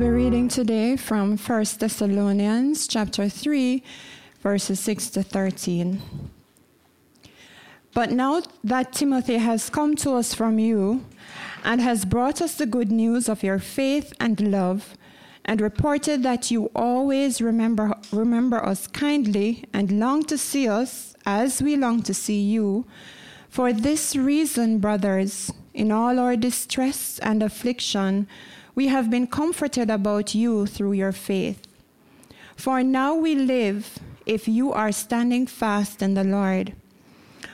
Be reading today from 1 Thessalonians chapter 3 verses 6 to 13. But now that Timothy has come to us from you and has brought us the good news of your faith and love and reported that you always remember remember us kindly and long to see us as we long to see you, for this reason, brothers, in all our distress and affliction, we have been comforted about you through your faith. For now we live if you are standing fast in the Lord.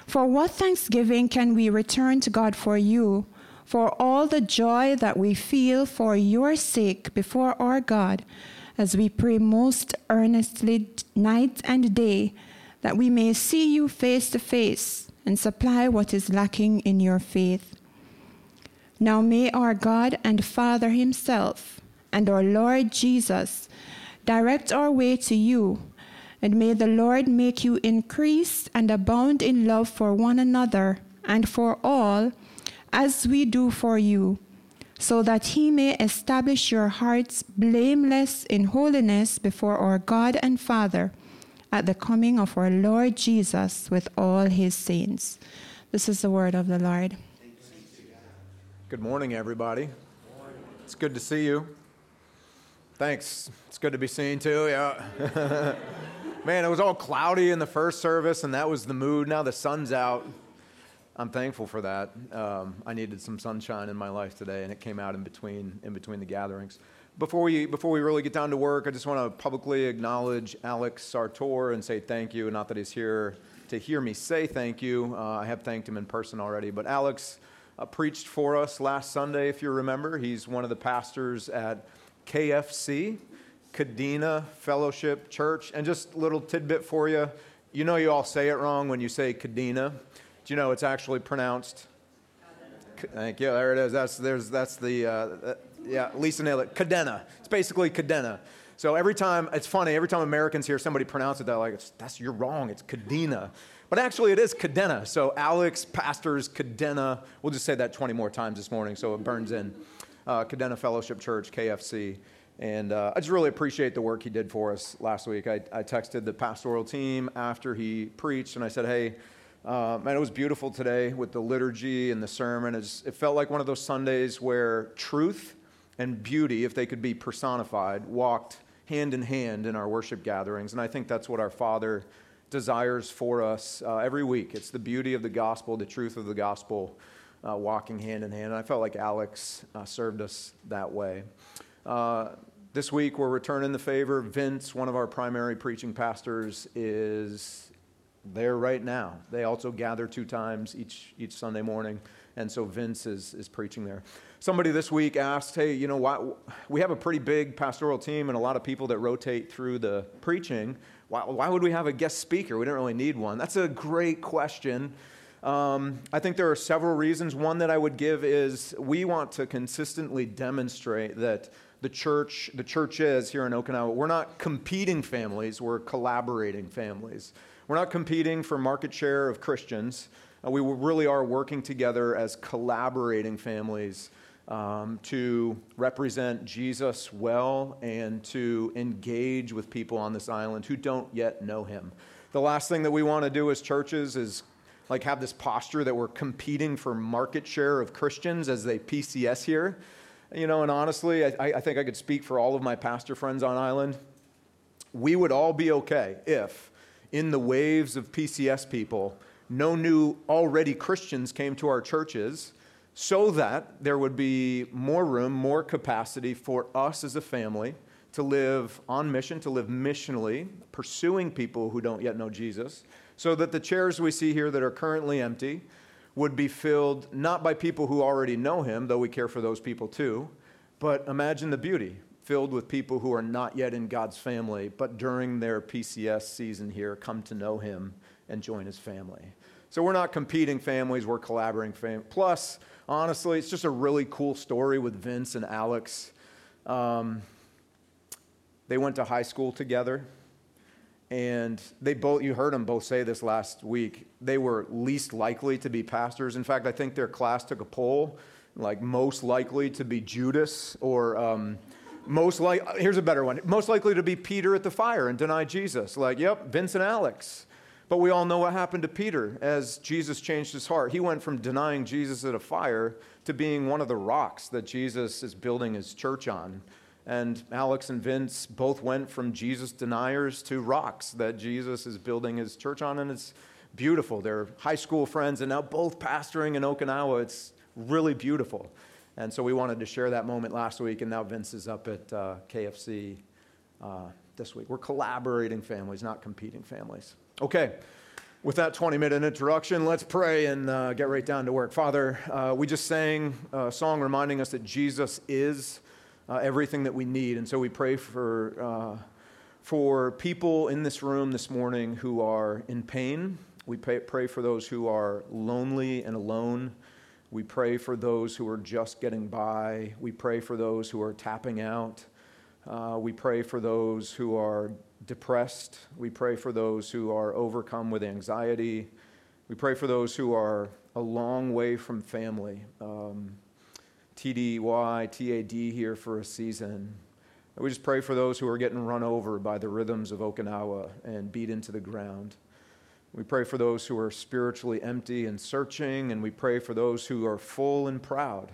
For what thanksgiving can we return to God for you, for all the joy that we feel for your sake before our God, as we pray most earnestly night and day, that we may see you face to face and supply what is lacking in your faith. Now may our God and Father Himself and our Lord Jesus direct our way to you, and may the Lord make you increase and abound in love for one another and for all, as we do for you, so that He may establish your hearts blameless in holiness before our God and Father at the coming of our Lord Jesus with all his saints. This is the word of the Lord. Good morning, everybody. It's good to see you. Thanks. It's good to be seen too. Yeah. Man, it was all cloudy in the first service, and that was the mood. Now the sun's out. I'm thankful for that. Um, I needed some sunshine in my life today, and it came out in between in between the gatherings. Before we, before we really get down to work, I just want to publicly acknowledge Alex Sartor and say thank you. Not that he's here to hear me say thank you. Uh, I have thanked him in person already. But Alex uh, preached for us last Sunday, if you remember. He's one of the pastors at KFC, Kadena Fellowship Church. And just a little tidbit for you. You know, you all say it wrong when you say Kadena. Do you know it's actually pronounced? Thank you. There it is. That's, there's, that's the, uh, yeah, Lisa nailed it. Cadena. It's basically cadena. So every time, it's funny, every time Americans hear somebody pronounce it, they're like, that's, you're wrong, it's cadena. But actually, it is cadena. So Alex pastors cadena. We'll just say that 20 more times this morning so it burns in. Uh, cadena Fellowship Church, KFC. And uh, I just really appreciate the work he did for us last week. I, I texted the pastoral team after he preached, and I said, hey, uh, man, it was beautiful today with the liturgy and the sermon. It's, it felt like one of those Sundays where truth and beauty, if they could be personified, walked hand in hand in our worship gatherings. And I think that's what our Father desires for us uh, every week. It's the beauty of the gospel, the truth of the gospel, uh, walking hand in hand. And I felt like Alex uh, served us that way. Uh, this week, we're returning the favor. Vince, one of our primary preaching pastors, is there right now. They also gather two times each, each Sunday morning. And so Vince is, is preaching there. Somebody this week asked, hey, you know, why, we have a pretty big pastoral team and a lot of people that rotate through the preaching. Why, why would we have a guest speaker? We don't really need one. That's a great question. Um, I think there are several reasons. One that I would give is we want to consistently demonstrate that the church, the church is here in Okinawa, we're not competing families, we're collaborating families. We're not competing for market share of Christians. Uh, we really are working together as collaborating families um, to represent Jesus well and to engage with people on this island who don't yet know him. The last thing that we want to do as churches is like have this posture that we're competing for market share of Christians as they PCS here. You know, and honestly, I, I think I could speak for all of my pastor friends on island. We would all be okay if, in the waves of PCS people, no new already Christians came to our churches so that there would be more room, more capacity for us as a family to live on mission, to live missionally, pursuing people who don't yet know Jesus, so that the chairs we see here that are currently empty would be filled not by people who already know him, though we care for those people too, but imagine the beauty filled with people who are not yet in God's family, but during their PCS season here come to know him and join his family. So we're not competing families, we're collaborating families. Plus, honestly, it's just a really cool story with Vince and Alex. Um, they went to high school together, and they both, you heard them both say this last week, they were least likely to be pastors. In fact, I think their class took a poll, like most likely to be Judas or um, most like here's a better one most likely to be peter at the fire and deny jesus like yep vince and alex but we all know what happened to peter as jesus changed his heart. He went from denying jesus at a fire to being one of the rocks that jesus is building his church on. And alex and vince both went from jesus deniers to rocks that jesus is building his church on. And it's beautiful. They're high school friends and now both pastoring in okinawa. It's really beautiful. And so we wanted to share that moment last week, and now Vince is up at uh, KFC uh, this week. We're collaborating families, not competing families. Okay, with that 20 minute introduction, let's pray and uh, get right down to work. Father, uh, we just sang a song reminding us that Jesus is uh, everything that we need, and so we pray for. Uh, for people in this room this morning who are in pain, we pray, pray for those who are lonely and alone. We pray for those who are just getting by. We pray for those who are tapping out. Uh, we pray for those who are depressed. We pray for those who are overcome with anxiety. We pray for those who are a long way from family. Um, TDY, TAD here for a season. We just pray for those who are getting run over by the rhythms of Okinawa and beat into the ground. We pray for those who are spiritually empty and searching, and we pray for those who are full and proud.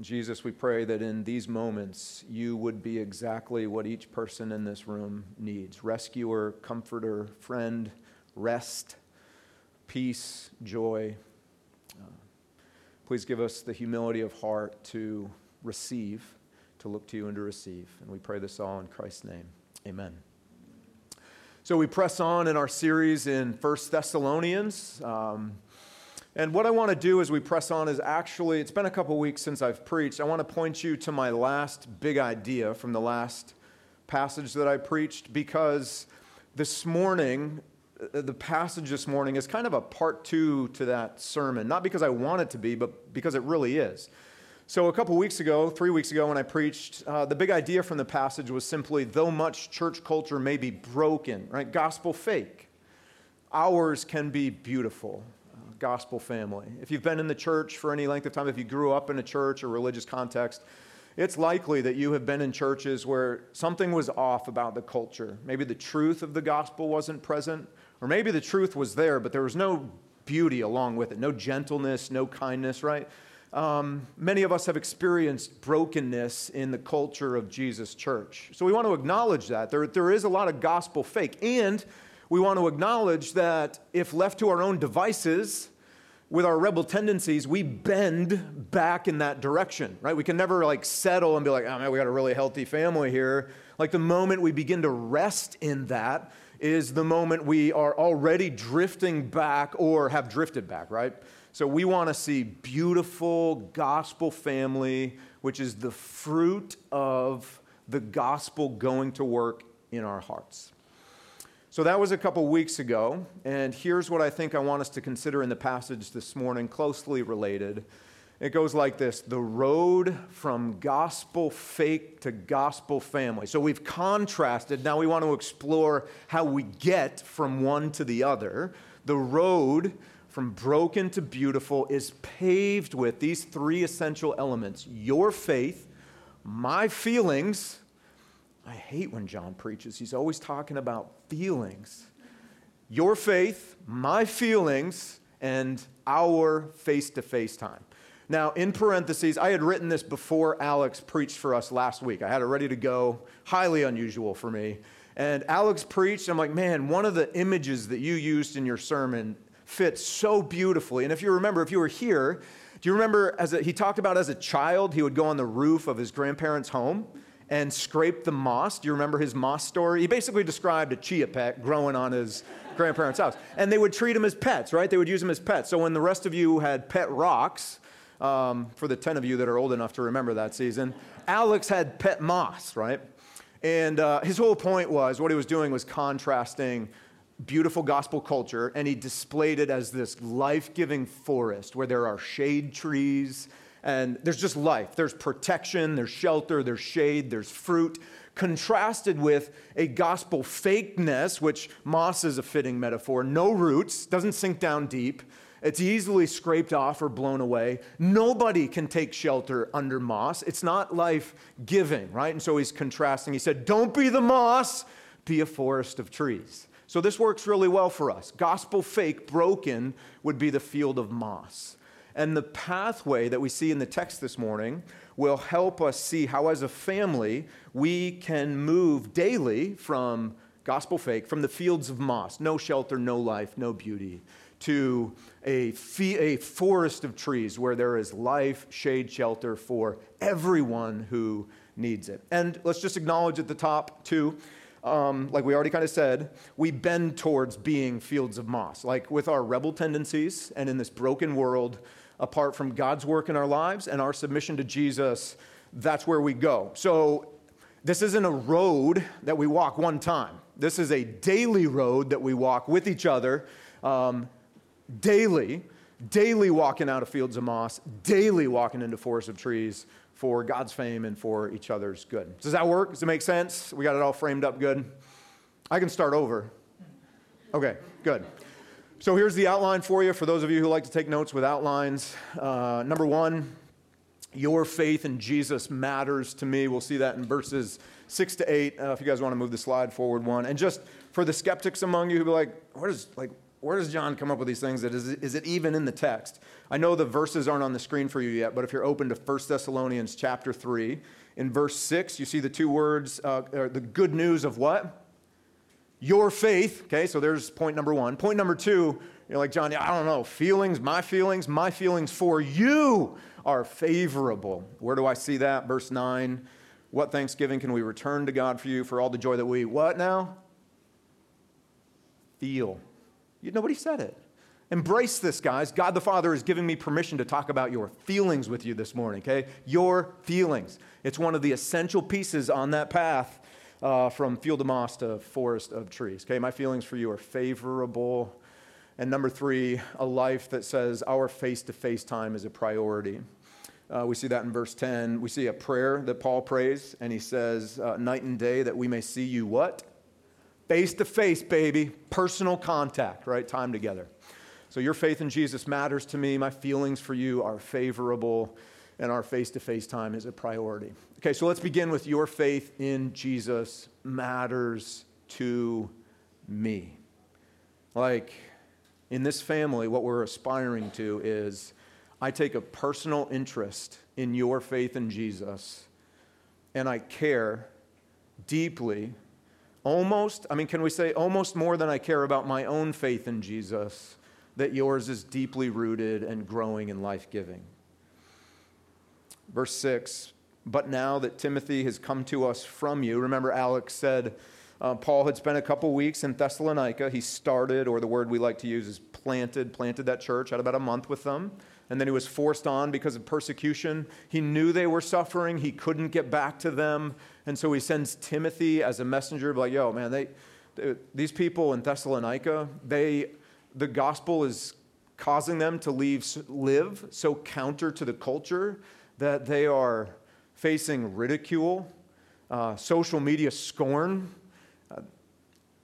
Jesus, we pray that in these moments you would be exactly what each person in this room needs rescuer, comforter, friend, rest, peace, joy. Uh, please give us the humility of heart to receive, to look to you and to receive. And we pray this all in Christ's name. Amen. So we press on in our series in First Thessalonians. Um, and what I want to do as we press on is actually, it's been a couple weeks since I've preached. I want to point you to my last big idea from the last passage that I preached because this morning, uh, the passage this morning is kind of a part two to that sermon. Not because I want it to be, but because it really is. So, a couple weeks ago, three weeks ago, when I preached, uh, the big idea from the passage was simply though much church culture may be broken, right? Gospel fake, ours can be beautiful. Gospel family. If you've been in the church for any length of time, if you grew up in a church or religious context, it's likely that you have been in churches where something was off about the culture. Maybe the truth of the gospel wasn't present, or maybe the truth was there, but there was no beauty along with it, no gentleness, no kindness, right? um, many of us have experienced brokenness in the culture of Jesus' church. So we want to acknowledge that. There, there is a lot of gospel fake. And we want to acknowledge that if left to our own devices, with our rebel tendencies, we bend back in that direction, right? We can never like settle and be like, oh man, we got a really healthy family here. Like the moment we begin to rest in that is the moment we are already drifting back or have drifted back, right? So we want to see beautiful gospel family, which is the fruit of the gospel going to work in our hearts. So that was a couple weeks ago, and here's what I think I want us to consider in the passage this morning, closely related. It goes like this the road from gospel fake to gospel family. So we've contrasted. Now we want to explore how we get from one to the other. The road from broken to beautiful is paved with these three essential elements your faith, my feelings. I hate when Jon preaches, he's always talking about feelings. Your faith, my feelings, and our face to face time. Now, in parentheses, I had written this before Alex preached for us last week. I had it ready to go, highly unusual for me. And Alex preached. I'm like, man, one of the images that you used in your sermon fits so beautifully. And if you remember, if you were here, do you remember as a, he talked about as a child, he would go on the roof of his grandparents' home and scrape the moss. Do you remember his moss story? He basically described a chia pet growing on his grandparents' house. And they would treat him as pets, right? They would use him as pets. So when the rest of you had pet rocks, um, for the 10 of you that are old enough to remember that season, Alex had pet moss, right? And uh, his whole point was what he was doing was contrasting beautiful gospel culture, and he displayed it as this life giving forest where there are shade trees and there's just life. There's protection, there's shelter, there's shade, there's fruit, contrasted with a gospel fakeness, which moss is a fitting metaphor, no roots, doesn't sink down deep, It's easily scraped off or blown away. Nobody can take shelter under moss. It's not life giving, right? And so he's contrasting. He said, Don't be the moss, be a forest of trees. So this works really well for us. Gospel fake, broken, would be the field of moss. And the pathway that we see in the text this morning will help us see how, as a family, we can move daily from gospel fake, from the fields of moss, no shelter, no life, no beauty, to a, a forest of trees where there is life, shade, shelter for everyone who needs it. And let's just acknowledge at the top, too, um, like we already kind of said, we bend towards being fields of moss. Like with our rebel tendencies and in this broken world, apart from God's work in our lives and our submission to Jesus, that's where we go. So this isn't a road that we walk one time. This is a daily road that we walk with each other, um, daily, daily walking out of fields of moss, daily walking into forests of trees for God's fame and for each other's good. Does that work? Does it make sense? We got it all framed up good? I can start over. Okay, good. So here's the outline for you for those of you who like to take notes with outlines. Uh, number one, your faith in Jesus matters to me. We'll see that in verses six to eight. Uh, if you guys want to move the slide forward one, and just for the skeptics among you who be like, where does like where does Jon come up with these things? That is, is it even in the text? I know the verses aren't on the screen for you yet, but if you're open to 1 Thessalonians chapter 3, in verse 6, you see the two words, uh, the good news of what? Your faith. Okay, so there's point number one. Point number two, you're like, Jon, I don't know, feelings, my feelings, my feelings for you are favorable. Where do I see that? Verse 9. What thanksgiving can we return to God for you for all the joy that we, what now? Feel. Nobody said it. Embrace this, guys. God the Father is giving me permission to talk about your feelings with you this morning, okay? Your feelings. It's one of the essential pieces on that path uh, from field of moss to forest of trees, okay? My feelings for you are favorable. And number three, a life that says our face to face time is a priority. Uh, we see that in verse 10. We see a prayer that Paul prays, and he says, uh, Night and day that we may see you what? Face to face, baby. Personal contact, right? Time together. So your faith in Jesus matters to me. My feelings for you are favorable, and our face to face time is a priority. Okay, so let's begin with your faith in Jesus matters to me. Like in this family, what we're aspiring to is I take a personal interest in your faith in Jesus, and I care deeply almost, I mean, can we say almost more than I care about my own faith in Jesus, that yours is deeply rooted and growing and life giving. Verse 6 But now that Timothy has come to us from you, remember, Alex said, uh, Paul had spent a couple weeks in Thessalonica. He started, or the word we like to use is planted, planted that church, had about a month with them. And then he was forced on because of persecution. He knew they were suffering. He couldn't get back to them. And so he sends Timothy as a messenger, like, yo, man, they, they, these people in Thessalonica, they, the gospel is causing them to leave, live so counter to the culture that they are facing ridicule, uh, social media scorn. Uh,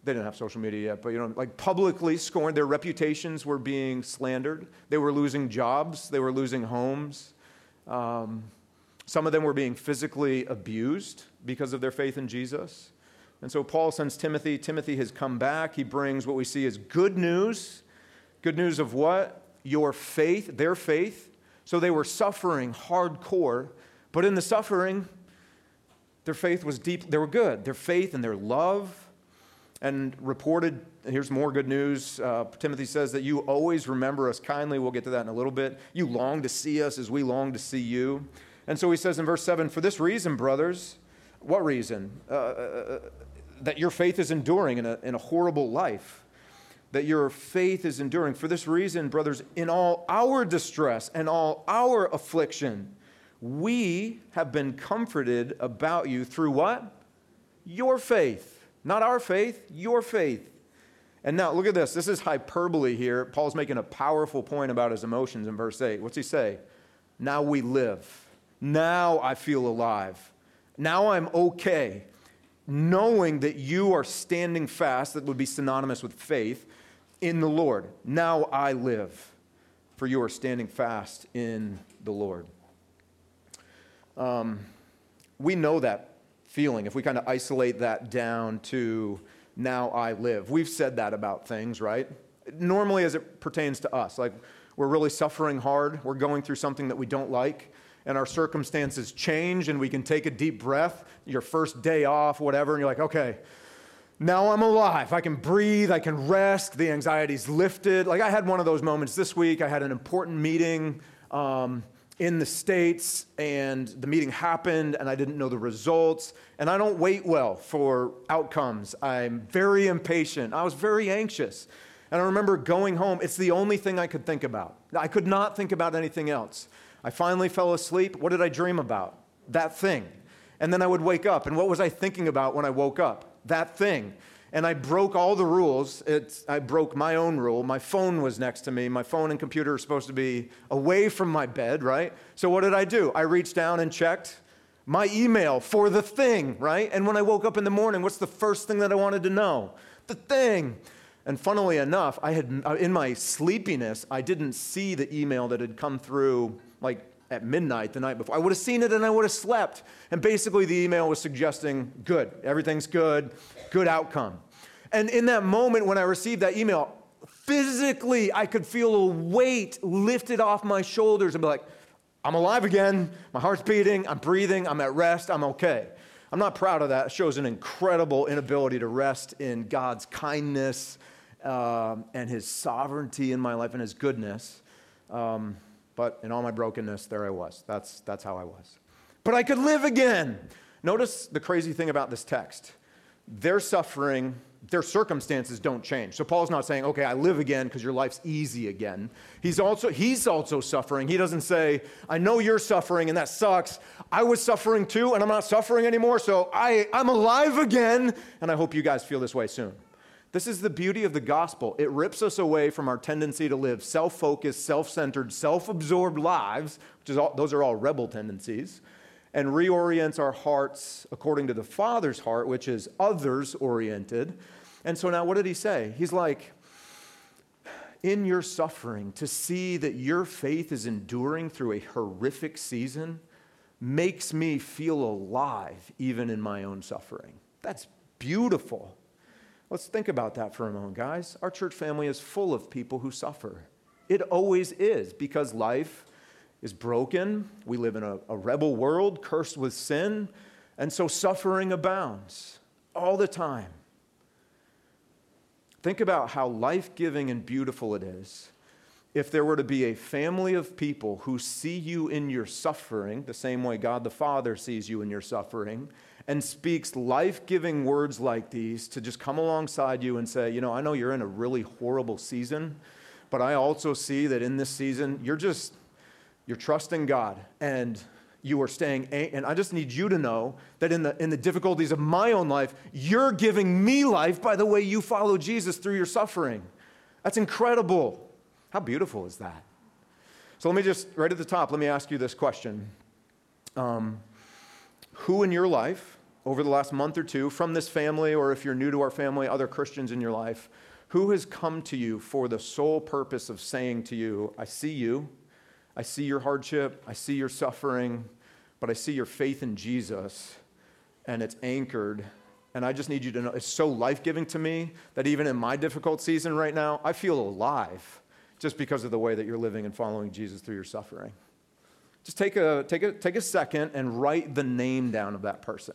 they didn't have social media yet, but you know, like publicly scorned. Their reputations were being slandered. They were losing jobs. They were losing homes. Um, some of them were being physically abused because of their faith in Jesus. And so Paul sends Timothy. Timothy has come back. He brings what we see as good news. Good news of what? Your faith, their faith. So they were suffering hardcore, but in the suffering, their faith was deep. They were good. Their faith and their love. And reported, here's more good news. Uh, Timothy says that you always remember us kindly. We'll get to that in a little bit. You long to see us as we long to see you. And so he says in verse 7 For this reason, brothers, what reason? Uh, uh, uh, that your faith is enduring in a, in a horrible life. That your faith is enduring. For this reason, brothers, in all our distress and all our affliction, we have been comforted about you through what? Your faith. Not our faith, your faith. And now look at this. This is hyperbole here. Paul's making a powerful point about his emotions in verse 8. What's he say? Now we live now I feel alive. Now I'm okay. Knowing that you are standing fast, that would be synonymous with faith, in the Lord. Now I live. for you are standing fast in the Lord. Um, we know that feeling if we kind of isolate that down to now I live. We've said that about things, right? Normally, as it pertains to us, like we're really suffering hard, we're going through something that we don't like, and our circumstances change, and we can take a deep breath, your first day off, whatever, and you're like, okay, now I'm alive. I can breathe. I can rest. The anxiety's lifted. Like I had one of those moments this week. I had an important meeting um, in the States, and the meeting happened, and I didn't know the results. And I don't wait well for outcomes. I'm very impatient. I was very anxious. And I remember going home. It's the only thing I could think about. I could not think about anything else. I finally fell asleep. What did I dream about? That thing. And then I would wake up. And what was I thinking about when I woke up? That thing. And I broke all the rules. It's, I broke my own rule. My phone was next to me. My phone and computer are supposed to be away from my bed, right? So what did I do? I reached down and checked my email for the thing, right? And when I woke up in the morning, what's the first thing that I wanted to know? The thing. And funnily enough, I had uh, in my sleepiness, I didn't see the email that had come through like at midnight the night before. I would have seen it and I would have slept. And basically, the email was suggesting good, everything's good, good outcome. And in that moment when I received that email, physically, I could feel a weight lifted off my shoulders and be like, I'm alive again. My heart's beating. I'm breathing. I'm at rest. I'm okay. I'm not proud of that. It shows an incredible inability to rest in God's kindness um, and His sovereignty in my life and His goodness. Um, but in all my brokenness, there I was. That's, that's how I was. But I could live again. Notice the crazy thing about this text. Their suffering, their circumstances don't change. So Paul's not saying, okay, I live again because your life's easy again. He's also, he's also suffering. He doesn't say, I know you're suffering and that sucks. I was suffering too and I'm not suffering anymore, so I, I'm alive again. And I hope you guys feel this way soon. This is the beauty of the gospel. It rips us away from our tendency to live self focused, self centered, self absorbed lives, which is all, those are all rebel tendencies, and reorients our hearts according to the Father's heart, which is others oriented. And so now, what did he say? He's like, in your suffering, to see that your faith is enduring through a horrific season makes me feel alive even in my own suffering. That's beautiful. Let's think about that for a moment, guys. Our church family is full of people who suffer. It always is because life is broken. We live in a, a, rebel world cursed with sin, and so suffering abounds all the time. Think about how life giving and beautiful it is if there were to be a family of people who see you in your suffering, the same way God the Father sees you in your suffering, and speaks life giving words like these to just come alongside you and say, You know, I know you're in a really horrible season, but I also see that in this season, you're just, you're trusting God and you are staying and i just need you to know that in the in the difficulties of my own life you're giving me life by the way you follow jesus through your suffering. That's incredible how beautiful is that? So let me just right at the top let me ask you this question. Um, who in your life over the last month or two from this family, or if you're new to our family, other Christians in your life, who has come to you for the sole purpose of saying to you, I see you, I see your hardship, I see your suffering, but I see your faith in Jesus, and it's anchored. And I just need you to know it's so life giving to me that even in my difficult season right now, I feel alive just because of the way that you're living and following Jesus through your suffering. Just take a, take a, take a second and write the name down of that person.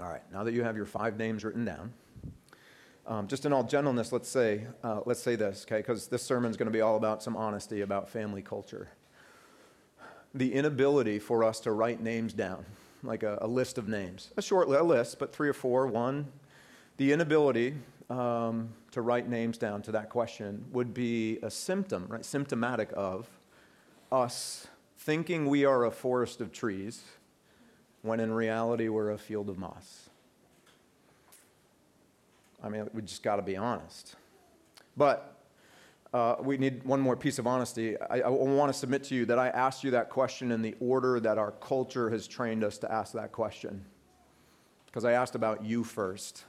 All right, now that you have your five names written down, um, just in all gentleness, let's say, uh, let's say this, okay, because this sermon is going to be all about some honesty about family culture. The inability for us to write names down, like a, a list of names, a short a list, but three or four, one. The inability um, to write names down to that question would be a symptom, right? Symptomatic of us thinking we are a forest of trees when in reality we're a field of moss. I mean, we just got to be honest. But uh, we need one more piece of honesty. I, I want to submit to you that I asked you that question in the order that our culture has trained us to ask that question. Because I asked about you first.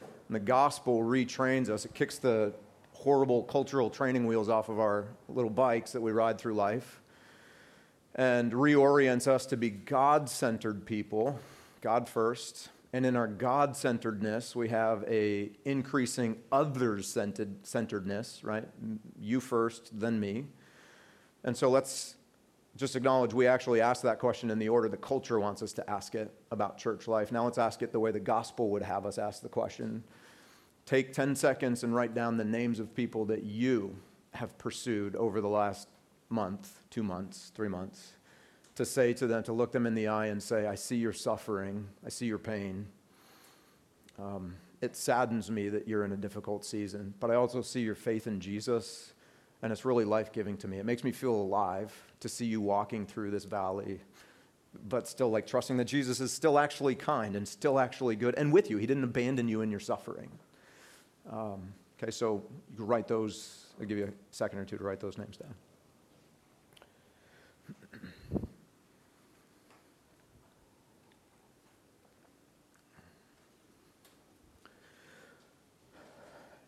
And the gospel retrains us, it kicks the horrible cultural training wheels off of our little bikes that we ride through life and reorients us to be God centered people, God first. And in our God centeredness, we have a increasing others centeredness, right? You first, then me. And so let's just acknowledge we actually asked that question in the order the culture wants us to ask it about church life. Now let's ask it the way the gospel would have us ask the question. Take 10 seconds and write down the names of people that you have pursued over the last month, two months, three months, to say to them, to look them in the eye and say, I see your suffering, I see your pain. Um, it saddens me that you're in a difficult season, but I also see your faith in Jesus, and it's really life giving to me. It makes me feel alive to see you walking through this valley, but still like trusting that Jesus is still actually kind and still actually good and with you. He didn't abandon you in your suffering. Um, okay, so you write those, I'll give you a second or two to write those names down.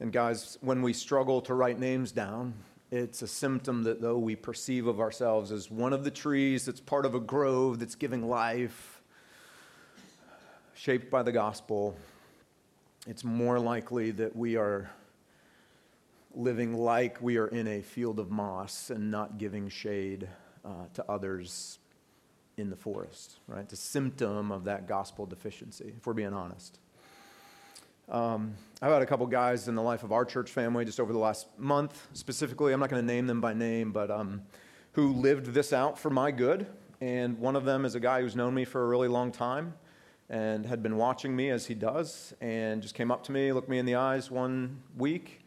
And guys, when we struggle to write names down, it's a symptom that though we perceive of ourselves as one of the trees that's part of a grove that's giving life, shaped by the gospel, it's more likely that we are living like we are in a field of moss and not giving shade uh, to others in the forest, right? It's a symptom of that gospel deficiency, if we're being honest. Um, I've had a couple guys in the life of our church family just over the last month, specifically. I'm not going to name them by name, but um, who lived this out for my good. And one of them is a guy who's known me for a really long time and had been watching me as he does, and just came up to me, looked me in the eyes one week,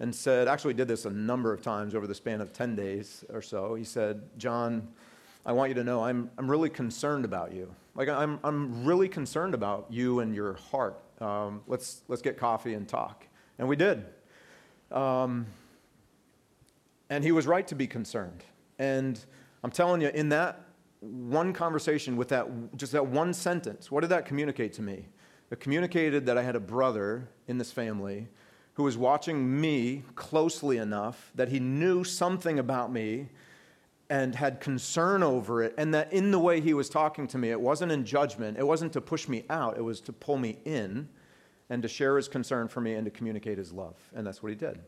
and said, actually, did this a number of times over the span of 10 days or so. He said, Jon, I want you to know I'm, I'm really concerned about you. Like, I'm, I'm really concerned about you and your heart um, let's, let's get coffee and talk. And we did. Um, and he was right to be concerned. And I'm telling you, in that one conversation with that, just that one sentence, what did that communicate to me? It communicated that I had a brother in this family who was watching me closely enough that he knew something about me and had concern over it, and that in the way he was talking to me, it wasn't in judgment, it wasn't to push me out, it was to pull me in and to share his concern for me and to communicate his love. And that's what he did.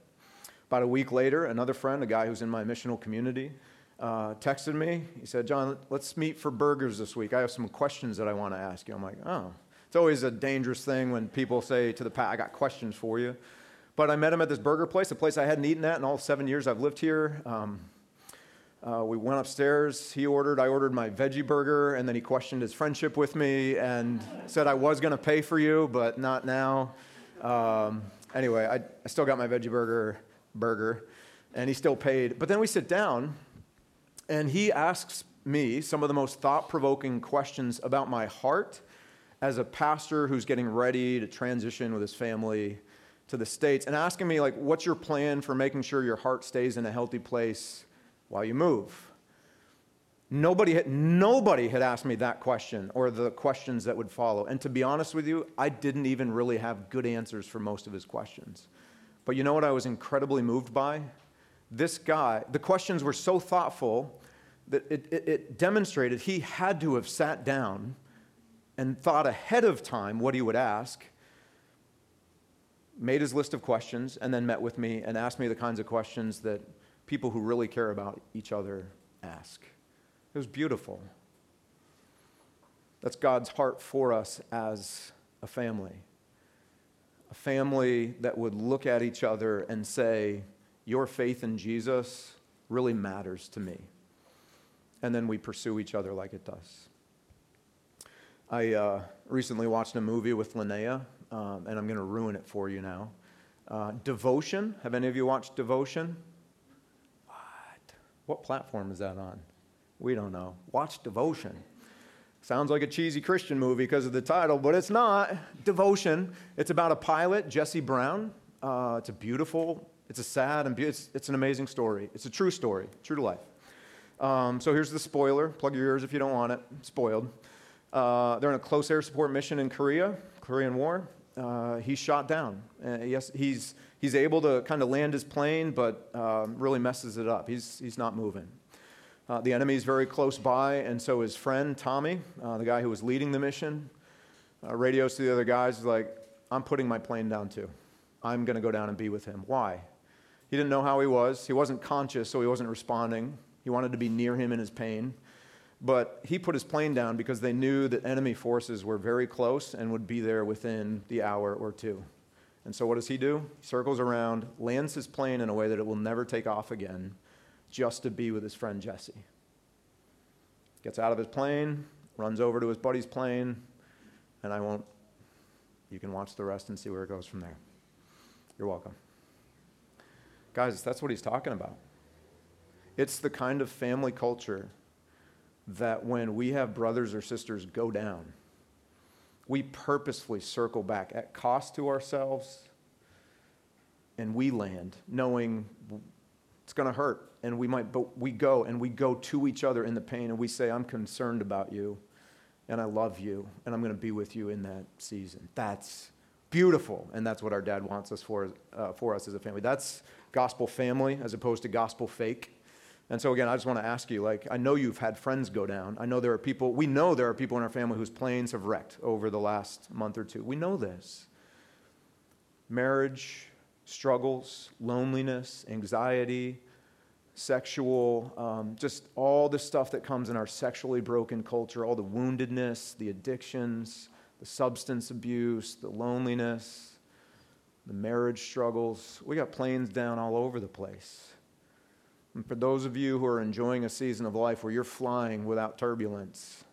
About a week later, another friend, a guy who's in my missional community, uh, texted me. He said, Jon, let's meet for burgers this week. I have some questions that I want to ask you. I'm like, oh. It's always a dangerous thing when people say to the pat, I got questions for you. But I met him at this burger place, a place I hadn't eaten at in all seven years I've lived here. Um, uh, we went upstairs. He ordered, I ordered my veggie burger, and then he questioned his friendship with me and said I was going to pay for you, but not now. Um, anyway, I, I still got my veggie burger, burger, and he still paid. But then we sit down, and he asks me some of the most thought provoking questions about my heart as a pastor who's getting ready to transition with his family to the States, and asking me, like, what's your plan for making sure your heart stays in a healthy place? While you move. Nobody had, nobody had asked me that question or the questions that would follow. And to be honest with you, I didn't even really have good answers for most of his questions. But you know what I was incredibly moved by? This guy, the questions were so thoughtful that it, it, it demonstrated he had to have sat down and thought ahead of time what he would ask, made his list of questions, and then met with me and asked me the kinds of questions that people who really care about each other ask. It was beautiful. That's God's heart for us as a family. A family that would look at each other and say, Your faith in Jesus really matters to me. And then we pursue each other like it does. I uh, recently watched a movie with Linnea, um, and I'm going to ruin it for you now. Uh, Devotion. Have any of you watched Devotion? What platform is that on? We don't know. Watch Devotion. Sounds like a cheesy Christian movie because of the title, but it's not. Devotion. It's about a pilot, Jesse Brown, Uh, it's a beautiful, it's a sad, and be- it's, it's an amazing story. It's a true story, true to life. Um, so here's the spoiler. Plug your ears if you don't want it. Spoiled. Uh, they're in a close air support mission in Korea, Korean War. Uh, he's shot down. Uh, yes, he's, he's able to kind of land his plane, but um, really messes it up. He's, he's not moving. Uh, the enemy is very close by, and so his friend Tommy, uh, the guy who was leading the mission, uh, radios to the other guys, like, I'm putting my plane down too. I'm going to go down and be with him. Why? He didn't know how he was. He wasn't conscious, so he wasn't responding. He wanted to be near him in his pain. But he put his plane down because they knew that enemy forces were very close and would be there within the hour or two. And so what does he do? He circles around, lands his plane in a way that it will never take off again, just to be with his friend Jesse. Gets out of his plane, runs over to his buddy's plane, and I won't, you can watch the rest and see where it goes from there. You're welcome. Guys, that's what he's talking about. It's the kind of family culture that when we have brothers or sisters go down, we purposefully circle back at cost to ourselves and we land knowing it's going to hurt and we might but we go and we go to each other in the pain and we say i'm concerned about you and i love you and i'm going to be with you in that season. That's beautiful and that's what our dad wants us for uh, for us as a family. That's gospel family as opposed to gospel fake and so, again, I just want to ask you like, I know you've had friends go down. I know there are people, we know there are people in our family whose planes have wrecked over the last month or two. We know this. Marriage, struggles, loneliness, anxiety, sexual, um, just all the stuff that comes in our sexually broken culture, all the woundedness, the addictions, the substance abuse, the loneliness, the marriage struggles. We got planes down all over the place. And for those of you who are enjoying a season of life where you're flying without turbulence,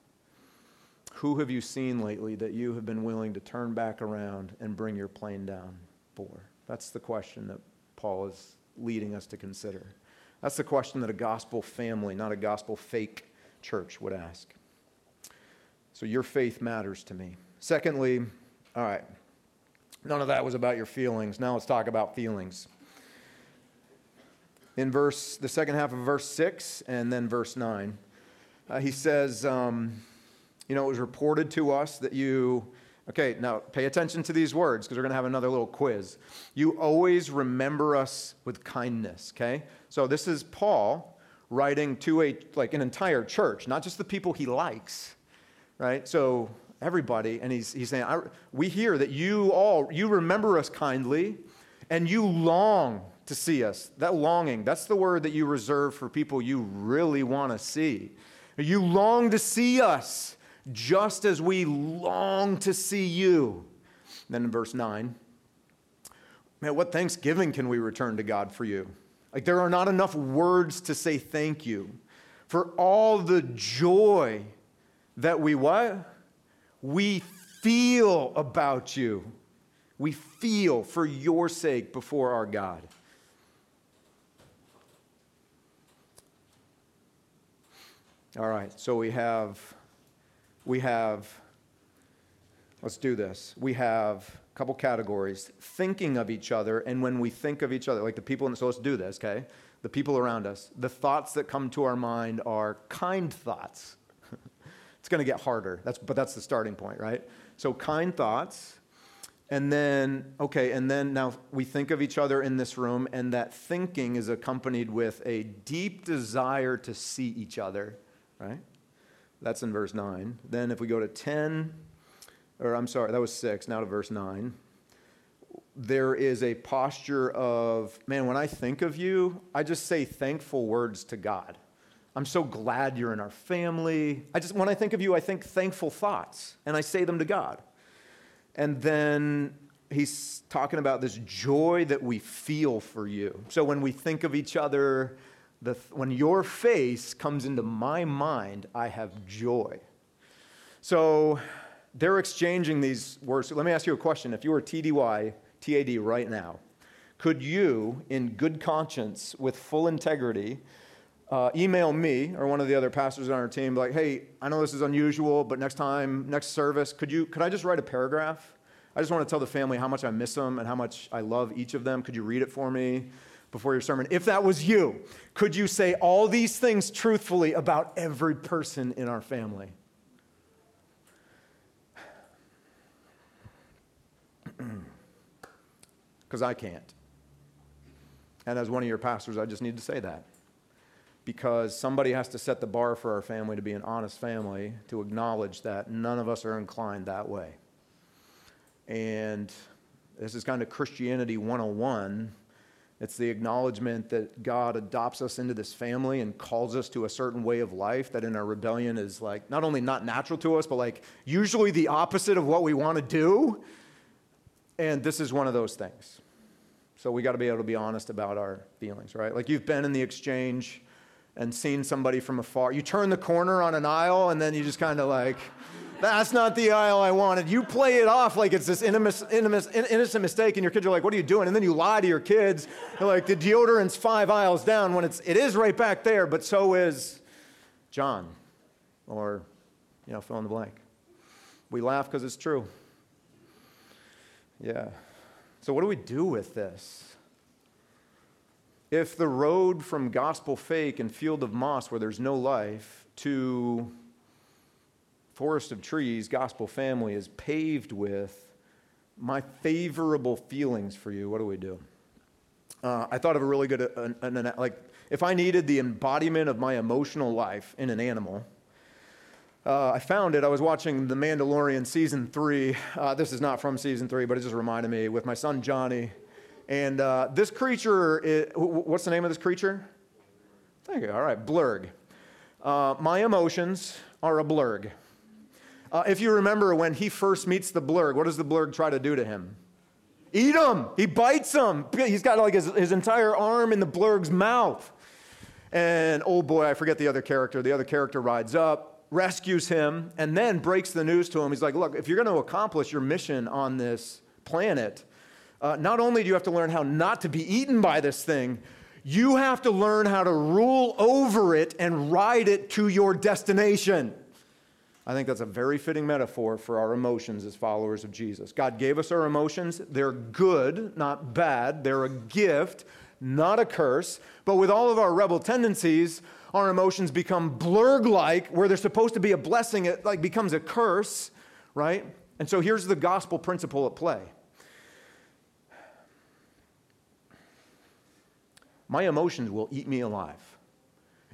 who have you seen lately that you have been willing to turn back around and bring your plane down for? That's the question that Paul is leading us to consider. That's the question that a gospel family, not a gospel fake church, would ask. So your faith matters to me. Secondly, all right, none of that was about your feelings. Now let's talk about feelings in verse, the second half of verse 6 and then verse 9. Uh, he says, um, You know, it was reported to us that you, okay, now pay attention to these words because we're going to have another little quiz. You always remember us with kindness, okay? So this is Paul writing to a, like an entire church, not just the people he likes, right? So everybody, and he's, he's saying, We hear that you all, you remember us kindly and you long to see us. That longing, that's the word that you reserve for people you really want to see. You long to see us just as we long to see you. Then in verse 9, man, what thanksgiving can we return to God for you? Like, there are not enough words to say thank you for all the joy that we what? We feel about you. We feel for your sake before our God. All right, so we have, we have, let's do this. We have a couple categories thinking of each other, and when we think of each other, like the people, in, so let's do this, okay? The people around us, the thoughts that come to our mind are kind thoughts. it's to get harder, that's, but that's the starting point, right? So, kind thoughts. And then, okay, and then now we think of each other in this room, and that thinking is accompanied with a deep desire to see each other right? That's in verse 9. Then if we go to 10, or I'm sorry, that was 6, now to verse 9. There is a posture of, man, when I think of you, I just say thankful words to God. I'm so glad you're in our family. I just, when I think of you, I think thankful thoughts, and I say them to God. And then he's talking about this joy that we feel for you. So when we think of each other, the, when your face comes into my mind, I have joy. So they're exchanging these words. Let me ask you a question. If you were TDY, TAD right now, could you, in good conscience, with full integrity, uh, email me or one of the other pastors on our team, like, hey, I know this is unusual, but next time, next service, could you, could I just write a paragraph I just want to tell the family how much I miss them and how much I love each of them. Could you read it for me before your sermon? If that was you, could you say all these things truthfully about every person in our family? Because I can't. And as one of your pastors, I just need to say that. Because somebody has to set the bar for our family to be an honest family, to acknowledge that none of us are inclined that way. And this is kind of Christianity 101. It's the acknowledgement that God adopts us into this family and calls us to a certain way of life that in our rebellion is like not only not natural to us, but like usually the opposite of what we want to do. And this is one of those things. So we got to be able to be honest about our feelings, right? Like you've been in the exchange and seen somebody from afar. You turn the corner on an aisle and then you just kind of like, that's not the aisle I wanted. You play it off like it's this innocent, mistake, and your kids are like, "What are you doing?" And then you lie to your kids, They're like the deodorant's five aisles down when it's it is right back there, but so is John, or you know, fill in the blank. We laugh because it's true. Yeah. So, what do we do with this? If the road from gospel fake and field of moss where there's no life to forest of trees, gospel family, is paved with my favorable feelings for you, what do we do? Uh, I thought of a really good, uh, an, an, like, if I needed the embodiment of my emotional life in an animal, uh, I found it. I was watching The Mandalorian season three. Uh, this is not from season three, but it just reminded me with my son Johnny. And uh, this creature, is, what's the name of this creature? Thank you. All right, blurrg. Uh, my emotions are a blurrg. Uh, if you remember when he first meets the blurrg, what does the blurrg try to do to him? Eat him. He bites him. He's got like his, his entire arm in the blurrg's mouth. And oh boy, I forget the other character. The other character rides up, rescues him, and then breaks the news to him. He's like, Look, if you're going to accomplish your mission on this planet, uh, not only do you have to learn how not to be eaten by this thing, you have to learn how to rule over it and ride it to your destination. I think that's a very fitting metaphor for our emotions as followers of Jesus. God gave us our emotions. They're good, not bad. They're a gift, not a curse. But with all of our rebel tendencies, our emotions become blurrg like, where they're supposed to be a blessing, it like becomes a curse, right? And so here's the gospel principle at play. My emotions will eat me alive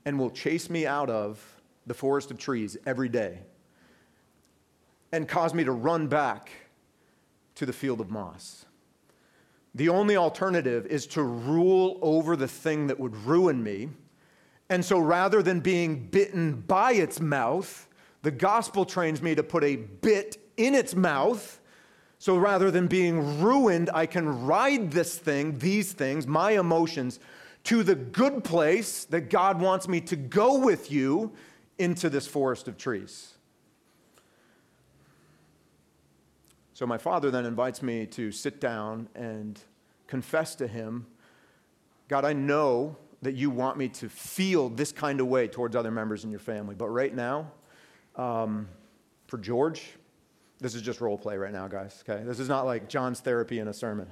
and will chase me out of the forest of trees every day and cause me to run back to the field of moss. The only alternative is to rule over the thing that would ruin me and so rather than being bitten by its mouth, the gospel trains me to put a bit in its mouth. So rather than being ruined, I can ride this thing, these things, my emotions, to the good place that God wants me to go with you into this forest of trees. So my father then invites me to sit down and confess to him God, I know that you want me to feel this kind of way towards other members in your family. But right now, um, for George, this is just role play right now, guys, okay? This is not like Jon's therapy in a sermon.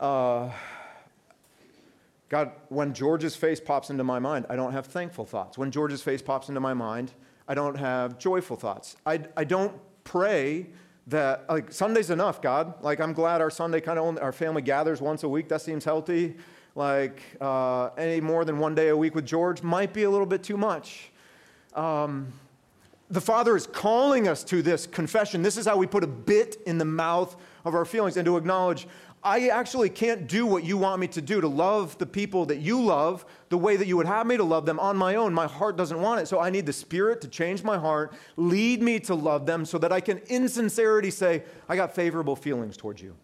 Uh, God, when George's face pops into my mind, I don't have thankful thoughts. When George's face pops into my mind, I don't have joyful thoughts. I, I don't pray that, like, Sunday's enough, God. Like, I'm glad our Sunday kind of, our family gathers once a week. That seems healthy like uh, any more than one day a week with George might be a little bit too much. Um, the Father is calling us to this confession. This is how we put a bit in the mouth of our feelings and to acknowledge I actually can't do what you want me to do, to love the people that you love the way that you would have me to love them on my own. My heart doesn't want it. So I need the Spirit to change my heart, lead me to love them so that I can, in sincerity, say, I got favorable feelings towards you.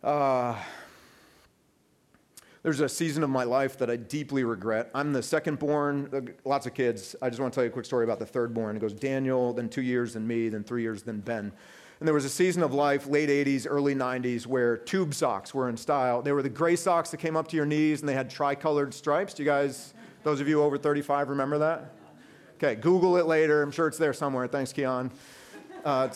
Uh, there's a season of my life that I deeply regret. I'm the second born, uh, lots of kids. I just want to tell you a quick story about the third born. It goes Daniel, then two years, then me, then three years, then Ben. And there was a season of life, late 80s, early 90s, where tube socks were in style. They were the gray socks that came up to your knees and they had tricolored stripes. Do you guys, those of you over 35, remember that? Okay, Google it later. I'm sure it's there somewhere. Thanks, Keon. Uh,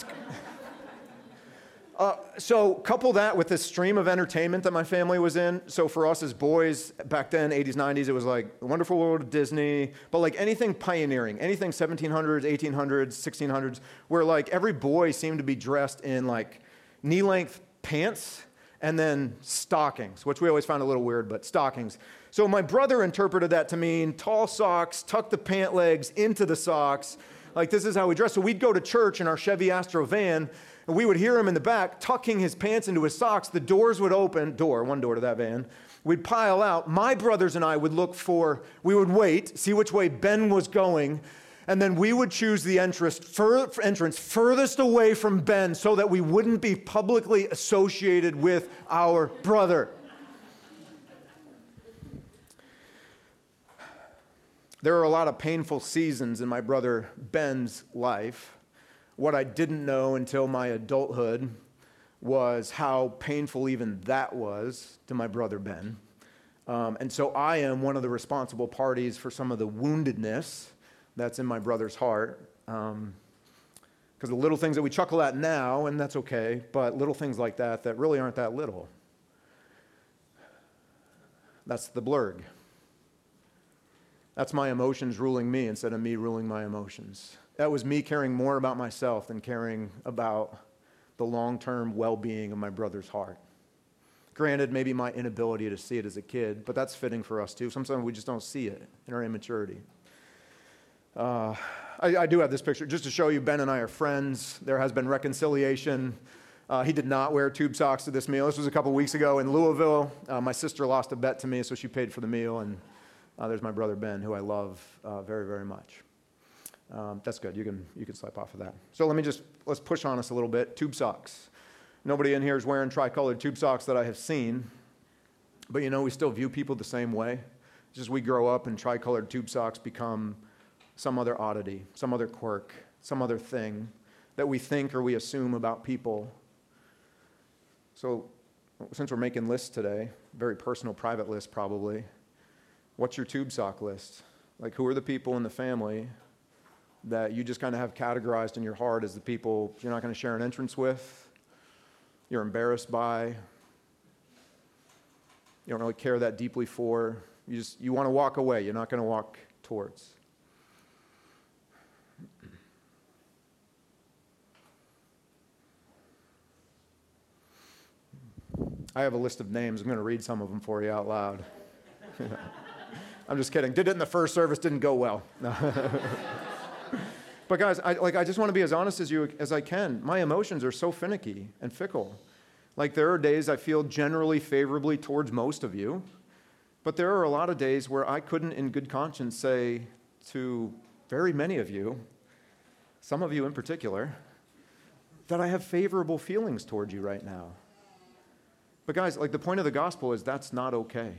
Uh, so couple that with the stream of entertainment that my family was in. So for us as boys back then, 80s, 90s, it was like the Wonderful World of Disney, but like anything pioneering, anything 1700s, 1800s, 1600s, where like every boy seemed to be dressed in like knee-length pants and then stockings, which we always found a little weird, but stockings. So my brother interpreted that to mean tall socks, tuck the pant legs into the socks. Like this is how we dress. So we'd go to church in our Chevy Astro van and we would hear him in the back tucking his pants into his socks. The doors would open, door, one door to that van. We'd pile out. My brothers and I would look for, we would wait, see which way Ben was going, and then we would choose the entrance, fur, entrance furthest away from Ben so that we wouldn't be publicly associated with our brother. There are a lot of painful seasons in my brother Ben's life. What I didn't know until my adulthood was how painful even that was to my brother Ben. Um, and so I am one of the responsible parties for some of the woundedness that's in my brother's heart. Because um, the little things that we chuckle at now, and that's okay, but little things like that that really aren't that little. That's the blurrg. That's my emotions ruling me instead of me ruling my emotions. That was me caring more about myself than caring about the long term well being of my brother's heart. Granted, maybe my inability to see it as a kid, but that's fitting for us too. Sometimes we just don't see it in our immaturity. Uh, I, I, do have this picture just to show you Ben and I are friends. There has been reconciliation. Uh, he did not wear tube socks to this meal. This was a couple weeks ago in Louisville. Uh, my sister lost a bet to me, so she paid for the meal. And uh, there's my brother Ben, who I love uh, very, very much. Um, that's good. You can, you can slip off of that. So let me just, let's push on us a little bit. Tube socks. Nobody in here is wearing tricolored tube socks that I have seen. But you know, we still view people the same way. Just we grow up and tricolored tube socks become some other oddity, some other quirk, some other thing that we think or we assume about people. So, since we're making lists today, very personal, private list probably, what's your tube sock list? Like, who are the people in the family that you just kind of have categorized in your heart as the people you're not going to share an entrance with, you're embarrassed by, you don't really care that deeply for. You just you want to walk away, you're not going to walk towards. I have a list of names. I'm going to read some of them for you out loud. I'm just kidding. Did it in the first service, didn't go well. but guys, I, like, I just want to be as honest as you as I can. My emotions are so finicky and fickle. Like there are days I feel generally favorably towards most of you, but there are a lot of days where I couldn't, in good conscience, say to very many of you, some of you in particular, that I have favorable feelings toward you right now. But, guys, like the point of the gospel is that's not okay.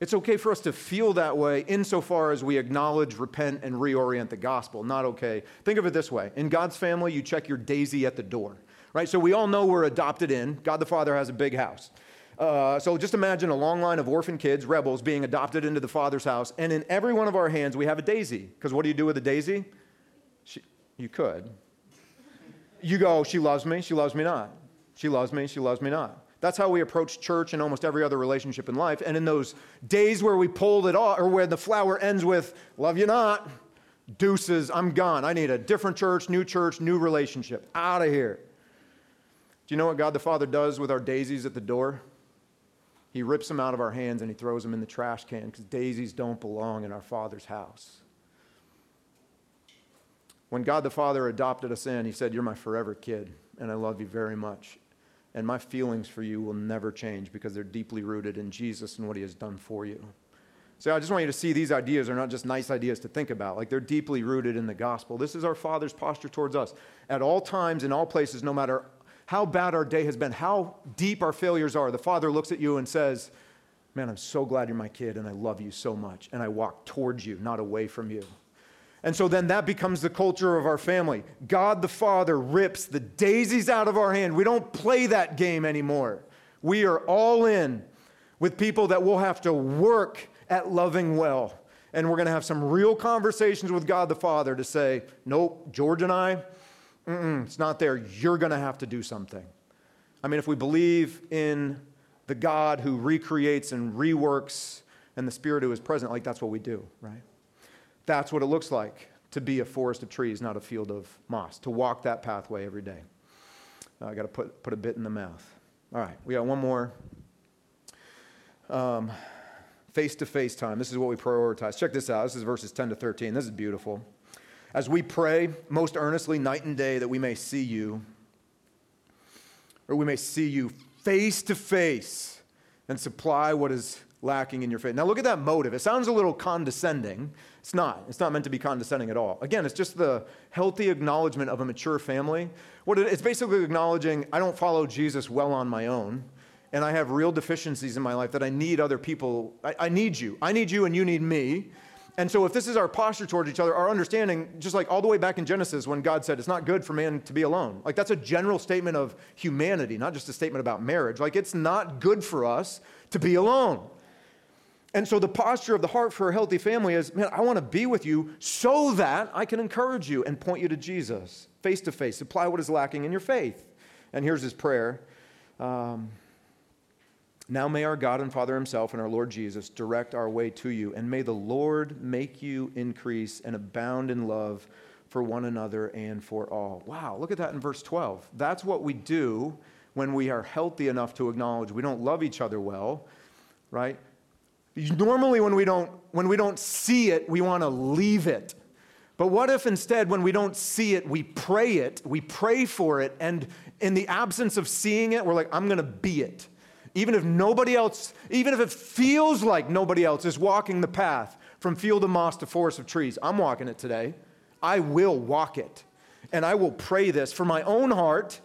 It's okay for us to feel that way insofar as we acknowledge, repent, and reorient the gospel. Not okay. Think of it this way In God's family, you check your daisy at the door, right? So we all know we're adopted in. God the Father has a big house. Uh, so just imagine a long line of orphan kids, rebels, being adopted into the Father's house. And in every one of our hands, we have a daisy. Because what do you do with a daisy? She, you could you go, she loves me, she loves me not. She loves me, she loves me not. That's how we approach church and almost every other relationship in life. And in those days where we pulled it off, or where the flower ends with, love you not, deuces, I'm gone. I need a different church, new church, new relationship. Out of here. Do you know what God the Father does with our daisies at the door? He rips them out of our hands and he throws them in the trash can because daisies don't belong in our Father's house. When God the Father adopted us in, He said, You're my forever kid, and I love you very much. And my feelings for you will never change because they're deeply rooted in Jesus and what He has done for you. So I just want you to see these ideas are not just nice ideas to think about. Like they're deeply rooted in the gospel. This is our Father's posture towards us. At all times, in all places, no matter how bad our day has been, how deep our failures are, the Father looks at you and says, Man, I'm so glad you're my kid and I love you so much. And I walk towards you, not away from you. And so then that becomes the culture of our family. God the Father rips the daisies out of our hand. We don't play that game anymore. We are all in with people that we'll have to work at loving well And we're going to have some real conversations with God the Father to say, nope, George and I, it's not there. You're going to have to do something. I mean, if we believe in the God who recreates and reworks and the Spirit who is present, like that's what we do, right? That's what it looks like to be a forest of trees, not a field of moss, to walk that pathway every day. Uh, I got to put, put a bit in the mouth. All right, we got one more. Face to face time. This is what we prioritize. Check this out. This is verses 10 to 13. This is beautiful. As we pray most earnestly, night and day, that we may see you, or we may see you face to face and supply what is lacking in your faith. Now, look at that motive. It sounds a little condescending. It's not. It's not meant to be condescending at all. Again, it's just the healthy acknowledgement of a mature family. What it, it's basically acknowledging I don't follow Jesus well on my own, and I have real deficiencies in my life that I need other people. I, I need you. I need you, and you need me. And so, if this is our posture towards each other, our understanding, just like all the way back in Genesis when God said it's not good for man to be alone, like that's a general statement of humanity, not just a statement about marriage. Like it's not good for us to be alone. And so, the posture of the heart for a healthy family is man, I want to be with you so that I can encourage you and point you to Jesus face to face, supply what is lacking in your faith. And here's his prayer. Um, now may our God and Father Himself and our Lord Jesus direct our way to you, and may the Lord make you increase and abound in love for one another and for all. Wow, look at that in verse 12. That's what we do when we are healthy enough to acknowledge we don't love each other well, right? Normally, when we don't, when we don't see it, we want to leave it. But what if instead, when we don't see it, we pray it, we pray for it, and in the absence of seeing it, we're like, I'm going to be it. Even if nobody else, even if it feels like nobody else is walking the path from field of moss to forest of trees, I'm walking it today. I will walk it. And I will pray this for my own heart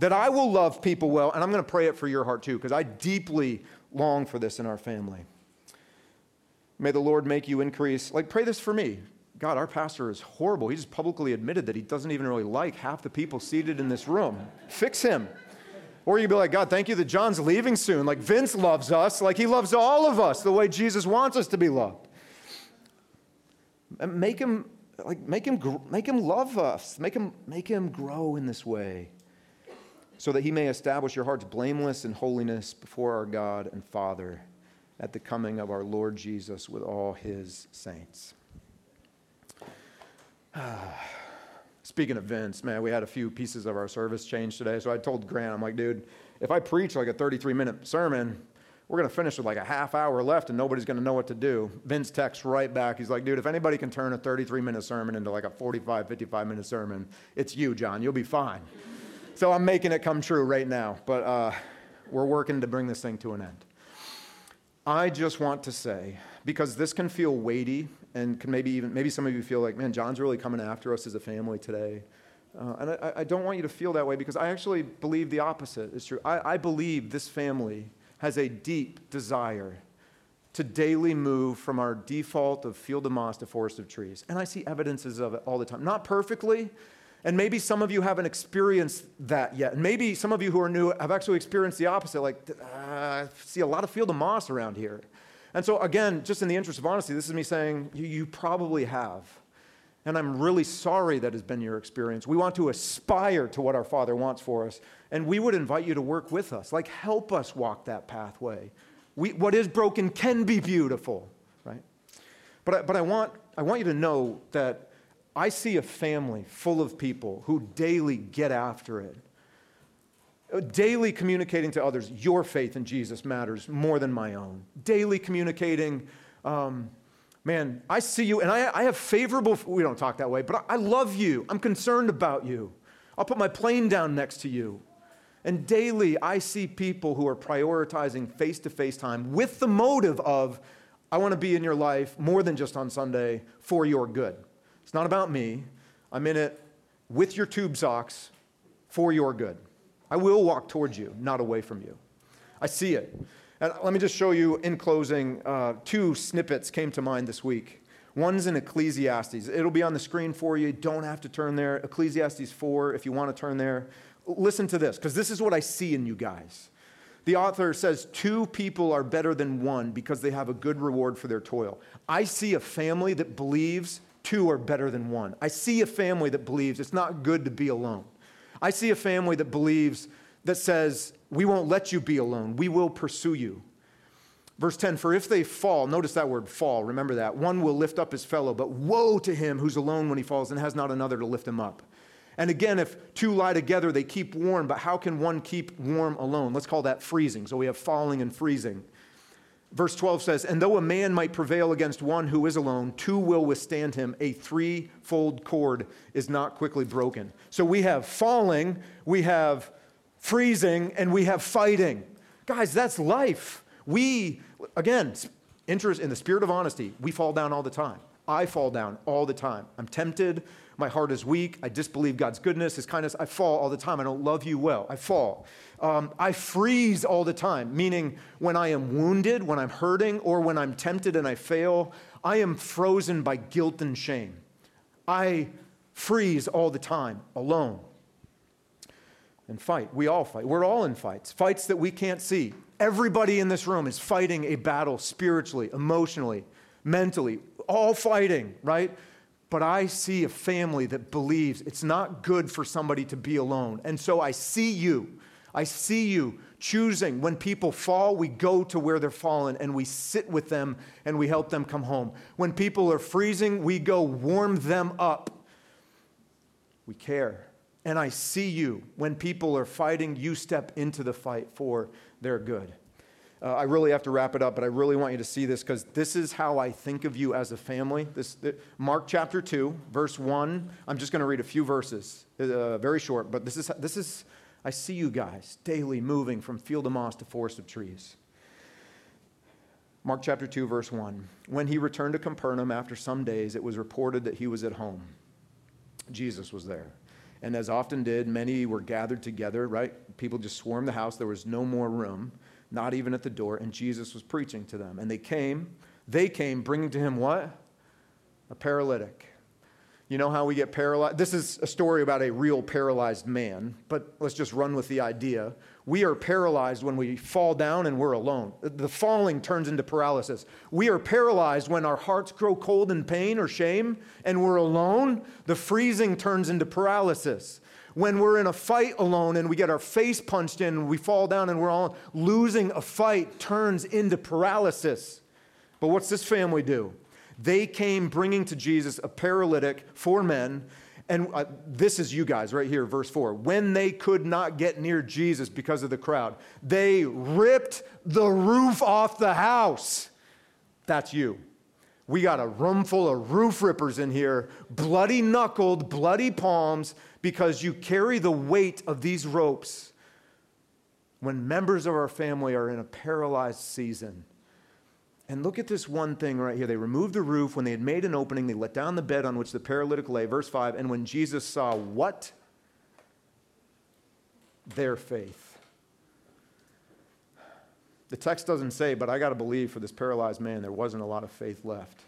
that I will love people well. And I'm going to pray it for your heart too, because I deeply long for this in our family. May the Lord make you increase. Like, pray this for me. God, our pastor is horrible. He just publicly admitted that he doesn't even really like half the people seated in this room. Fix him. Or you'd be like, God, thank you that Jon's leaving soon. Like Vince loves us, like he loves all of us the way Jesus wants us to be loved. And make him, like, make him, make him love us. Make him, make him grow in this way, so that he may establish your hearts blameless in holiness before our God and Father at the coming of our Lord Jesus with all his saints. Speaking of Vince, man, we had a few pieces of our service change today. So I told Grant, I'm like, dude, if I preach like a 33 minute sermon, we're going to finish with like a half hour left and nobody's going to know what to do. Vince texts right back. He's like, dude, if anybody can turn a 33 minute sermon into like a 45, 55 minute sermon, it's you, Jon. You'll be fine. so I'm making it come true right now. But uh, we're working to bring this thing to an end. I just want to say, because this can feel weighty and can maybe even, maybe some of you feel like, man, Jon's really coming after us as a family today. Uh, and I, I, don't want you to feel that way because I actually believe the opposite is true. I, I believe this family has a deep desire to daily move from our default of field of moss to forest of trees. And I see evidences of it all the time. Not perfectly, and maybe some of you haven't experienced that yet. And maybe some of you who are new have actually experienced the opposite. Like, uh, I see a lot of field of moss around here. And so, again, just in the interest of honesty, this is me saying you, you probably have. And I'm really sorry that has been your experience. We want to aspire to what our Father wants for us. And we would invite you to work with us. Like, help us walk that pathway. We, what is broken can be beautiful, right? But, I, but I, want, I want you to know that I see a family full of people who daily get after it daily communicating to others, your faith in Jesus matters more than my own. Daily communicating, um, man, I see you, and I, I, have favorable, we don't talk that way, but I, I love you. I'm concerned about you. I'll put my plane down next to you. And daily, I see people who are prioritizing face to face time with the motive of, I want to be in your life more than just on Sunday for your good. It's not about me. I'm in it with your tube socks for your good. I will walk towards you, not away from you. I see it. And let me just show you in closing uh, two snippets came to mind this week. One's in Ecclesiastes. It'll be on the screen for you. Don't have to turn there. Ecclesiastes 4, if you want to turn there. Listen to this, because this is what I see in you guys. The author says two people are better than one because they have a good reward for their toil. I see a family that believes two are better than one. I see a family that believes it's not good to be alone. I see a family that believes, that says, we won't let you be alone, we will pursue you. Verse 10 For if they fall, notice that word fall, remember that. One will lift up his fellow, but woe to him who's alone when he falls and has not another to lift him up. And again, if two lie together, they keep warm, but how can one keep warm alone? Let's call that freezing. So we have falling and freezing. Verse 12 says, And though a man might prevail against one who is alone, two will withstand him. A threefold cord is not quickly broken. So we have falling, we have freezing, and we have fighting. Guys, that's life. We, again, interest in the spirit of honesty, we fall down all the time. I fall down all the time. I'm tempted. My heart is weak. I disbelieve God's goodness, His kindness. I fall all the time. I don't love you well. I fall. Um, I freeze all the time, meaning when I am wounded, when I'm hurting, or when I'm tempted and I fail, I am frozen by guilt and shame. I freeze all the time, alone. And fight. We all fight. We're all in fights, fights that we can't see. Everybody in this room is fighting a battle spiritually, emotionally, mentally, all fighting, right? But I see a family that believes it's not good for somebody to be alone. And so I see you. I see you choosing when people fall, we go to where they're fallen and we sit with them and we help them come home. When people are freezing, we go warm them up. We care. And I see you. When people are fighting, you step into the fight for their good. Uh, I really have to wrap it up, but I really want you to see this because this is how I think of you as a family. This, the, Mark chapter 2, verse 1. I'm just going to read a few verses, uh, very short, but this is, this is, I see you guys daily moving from field of moss to forest of trees. Mark chapter 2, verse 1. When he returned to Capernaum after some days, it was reported that he was at home. Jesus was there. And as often did, many were gathered together, right? People just swarmed the house. There was no more room not even at the door, and Jesus was preaching to them. And they came, they came bringing to him what? A paralytic. You know how we get paralyzed? This is a story about a real paralyzed man, but let's just run with the idea. We are paralyzed when we fall down and we're alone. The falling turns into paralysis. We are paralyzed when our hearts grow cold in pain or shame and we're alone. The freezing turns into paralysis when we're in a fight alone and we get our face punched in and we fall down and we're all losing a fight turns into paralysis. But what's this family do? They came bringing to Jesus a paralytic, four men, and uh, this is you guys right here, verse 4. When they could not get near Jesus because of the crowd, they ripped the roof off the house. That's you. We got a room full of roof rippers in here, bloody knuckled, bloody palms, because you carry the weight of these ropes when members of our family are in a paralyzed season. And look at this one thing right here. They removed the roof. When they had made an opening, they let down the bed on which the paralytic lay. Verse 5 And when Jesus saw what? Their faith. The text doesn't say, but I got to believe for this paralyzed man, there wasn't a lot of faith left.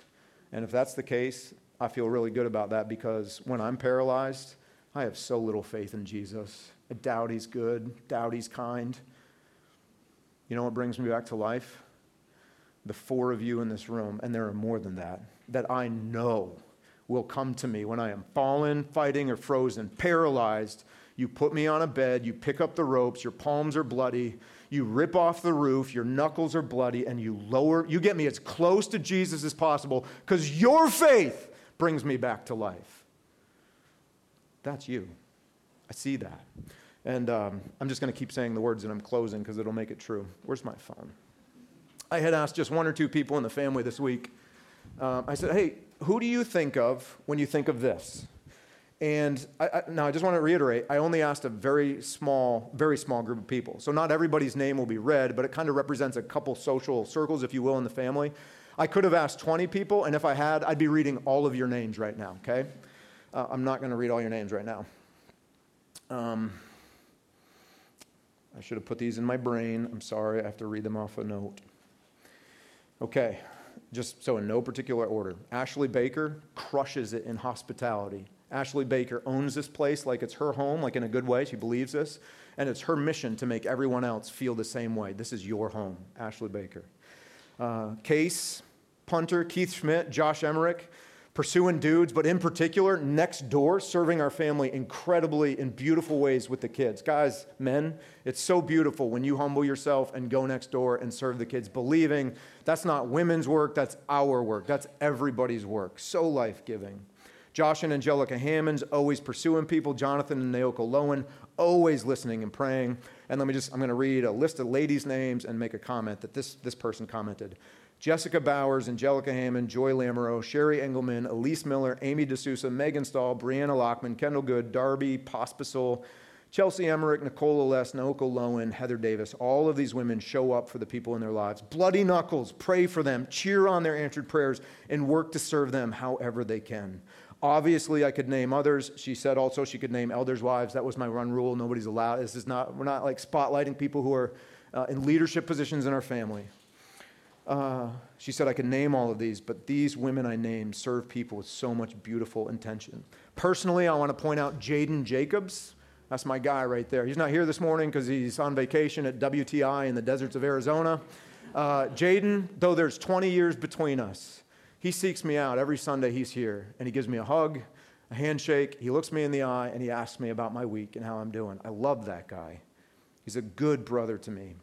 And if that's the case, I feel really good about that because when I'm paralyzed, I have so little faith in Jesus. I doubt he's good, doubt he's kind. You know what brings me back to life? The four of you in this room, and there are more than that, that I know will come to me when I am fallen, fighting, or frozen, paralyzed. You put me on a bed, you pick up the ropes, your palms are bloody, you rip off the roof, your knuckles are bloody, and you lower, you get me as close to Jesus as possible because your faith brings me back to life. That's you. I see that. And um, I'm just going to keep saying the words and I'm closing because it'll make it true. Where's my phone? I had asked just one or two people in the family this week. Um, I said, hey, who do you think of when you think of this? And I, I, now I just want to reiterate, I only asked a very small, very small group of people. So not everybody's name will be read, but it kind of represents a couple social circles, if you will, in the family. I could have asked 20 people, and if I had, I'd be reading all of your names right now, okay? Uh, I'm not going to read all your names right now. Um, I should have put these in my brain. I'm sorry, I have to read them off a note. Okay, just so in no particular order. Ashley Baker crushes it in hospitality Ashley Baker owns this place like it's her home, like in a good way. She believes this. And it's her mission to make everyone else feel the same way. This is your home, Ashley Baker. Uh, Case, Punter, Keith Schmidt, Josh Emmerich, pursuing dudes, but in particular, next door, serving our family incredibly in beautiful ways with the kids. Guys, men, it's so beautiful when you humble yourself and go next door and serve the kids, believing that's not women's work, that's our work, that's everybody's work. So life giving. Josh and Angelica Hammonds, always pursuing people. Jonathan and Naoko Lowen, always listening and praying. And let me just, I'm going to read a list of ladies' names and make a comment that this, this person commented. Jessica Bowers, Angelica Hammond, Joy Lamoureux, Sherry Engelman, Elise Miller, Amy D'Souza, Megan Stahl, Brianna Lockman, Kendall Good, Darby Pospisil, Chelsea Emmerich, Nicola Les, Naoko Lowen, Heather Davis, all of these women show up for the people in their lives. Bloody knuckles, pray for them, cheer on their answered prayers, and work to serve them however they can. Obviously, I could name others. She said also she could name elders' wives. That was my run rule. Nobody's allowed. This is not, we're not like spotlighting people who are uh, in leadership positions in our family. Uh, she said, I could name all of these, but these women I named serve people with so much beautiful intention. Personally, I want to point out Jaden Jacobs. That's my guy right there. He's not here this morning because he's on vacation at WTI in the deserts of Arizona. Uh, Jaden, though there's 20 years between us, he seeks me out every Sunday he's here, and he gives me a hug, a handshake. He looks me in the eye, and he asks me about my week and how I'm doing. I love that guy. He's a good brother to me.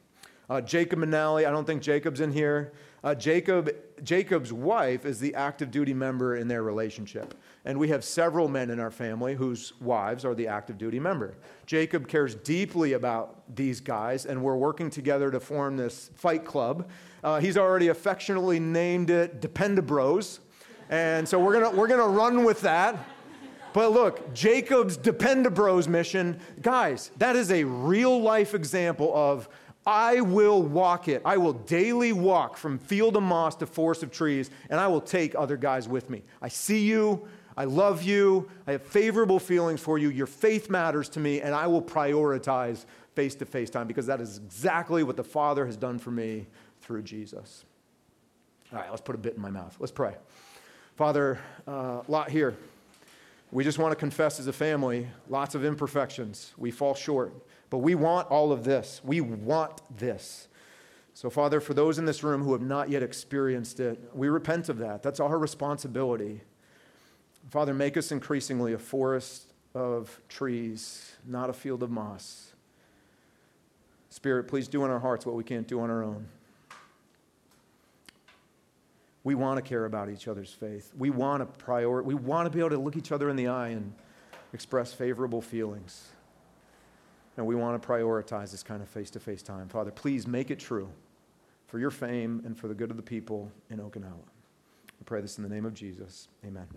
Uh, Jacob Manali, I don't think Jacob's in here. Uh, Jacob, Jacob's wife is the active duty member in their relationship. And we have several men in our family whose wives are the active duty member. Jacob cares deeply about these guys, and we're working together to form this fight club. Uh, he's already affectionately named it Dependabros. And so we're to we're gonna run with that. But look, Jacob's Dependabros mission, guys, that is a real life example of I will walk it. I will daily walk from field of moss to forest of trees, and I will take other guys with me. I see you. I love you. I have favorable feelings for you. Your faith matters to me, and I will prioritize face to face time because that is exactly what the Father has done for me through Jesus. All right, let's put a bit in my mouth. Let's pray. Father, a uh, lot here. We just want to confess as a family lots of imperfections. We fall short. But we want all of this. We want this. So, Father, for those in this room who have not yet experienced it, we repent of that. That's our responsibility. Father, make us increasingly a forest of trees, not a field of moss. Spirit, please do in our hearts what we can't do on our own. We want to care about each other's faith. We want to prior- we want to be able to look each other in the eye and express favorable feelings. And we want to prioritize this kind of face to face time. Father, please make it true for your fame and for the good of the people in Okinawa. We pray this in the name of Jesus. Amen.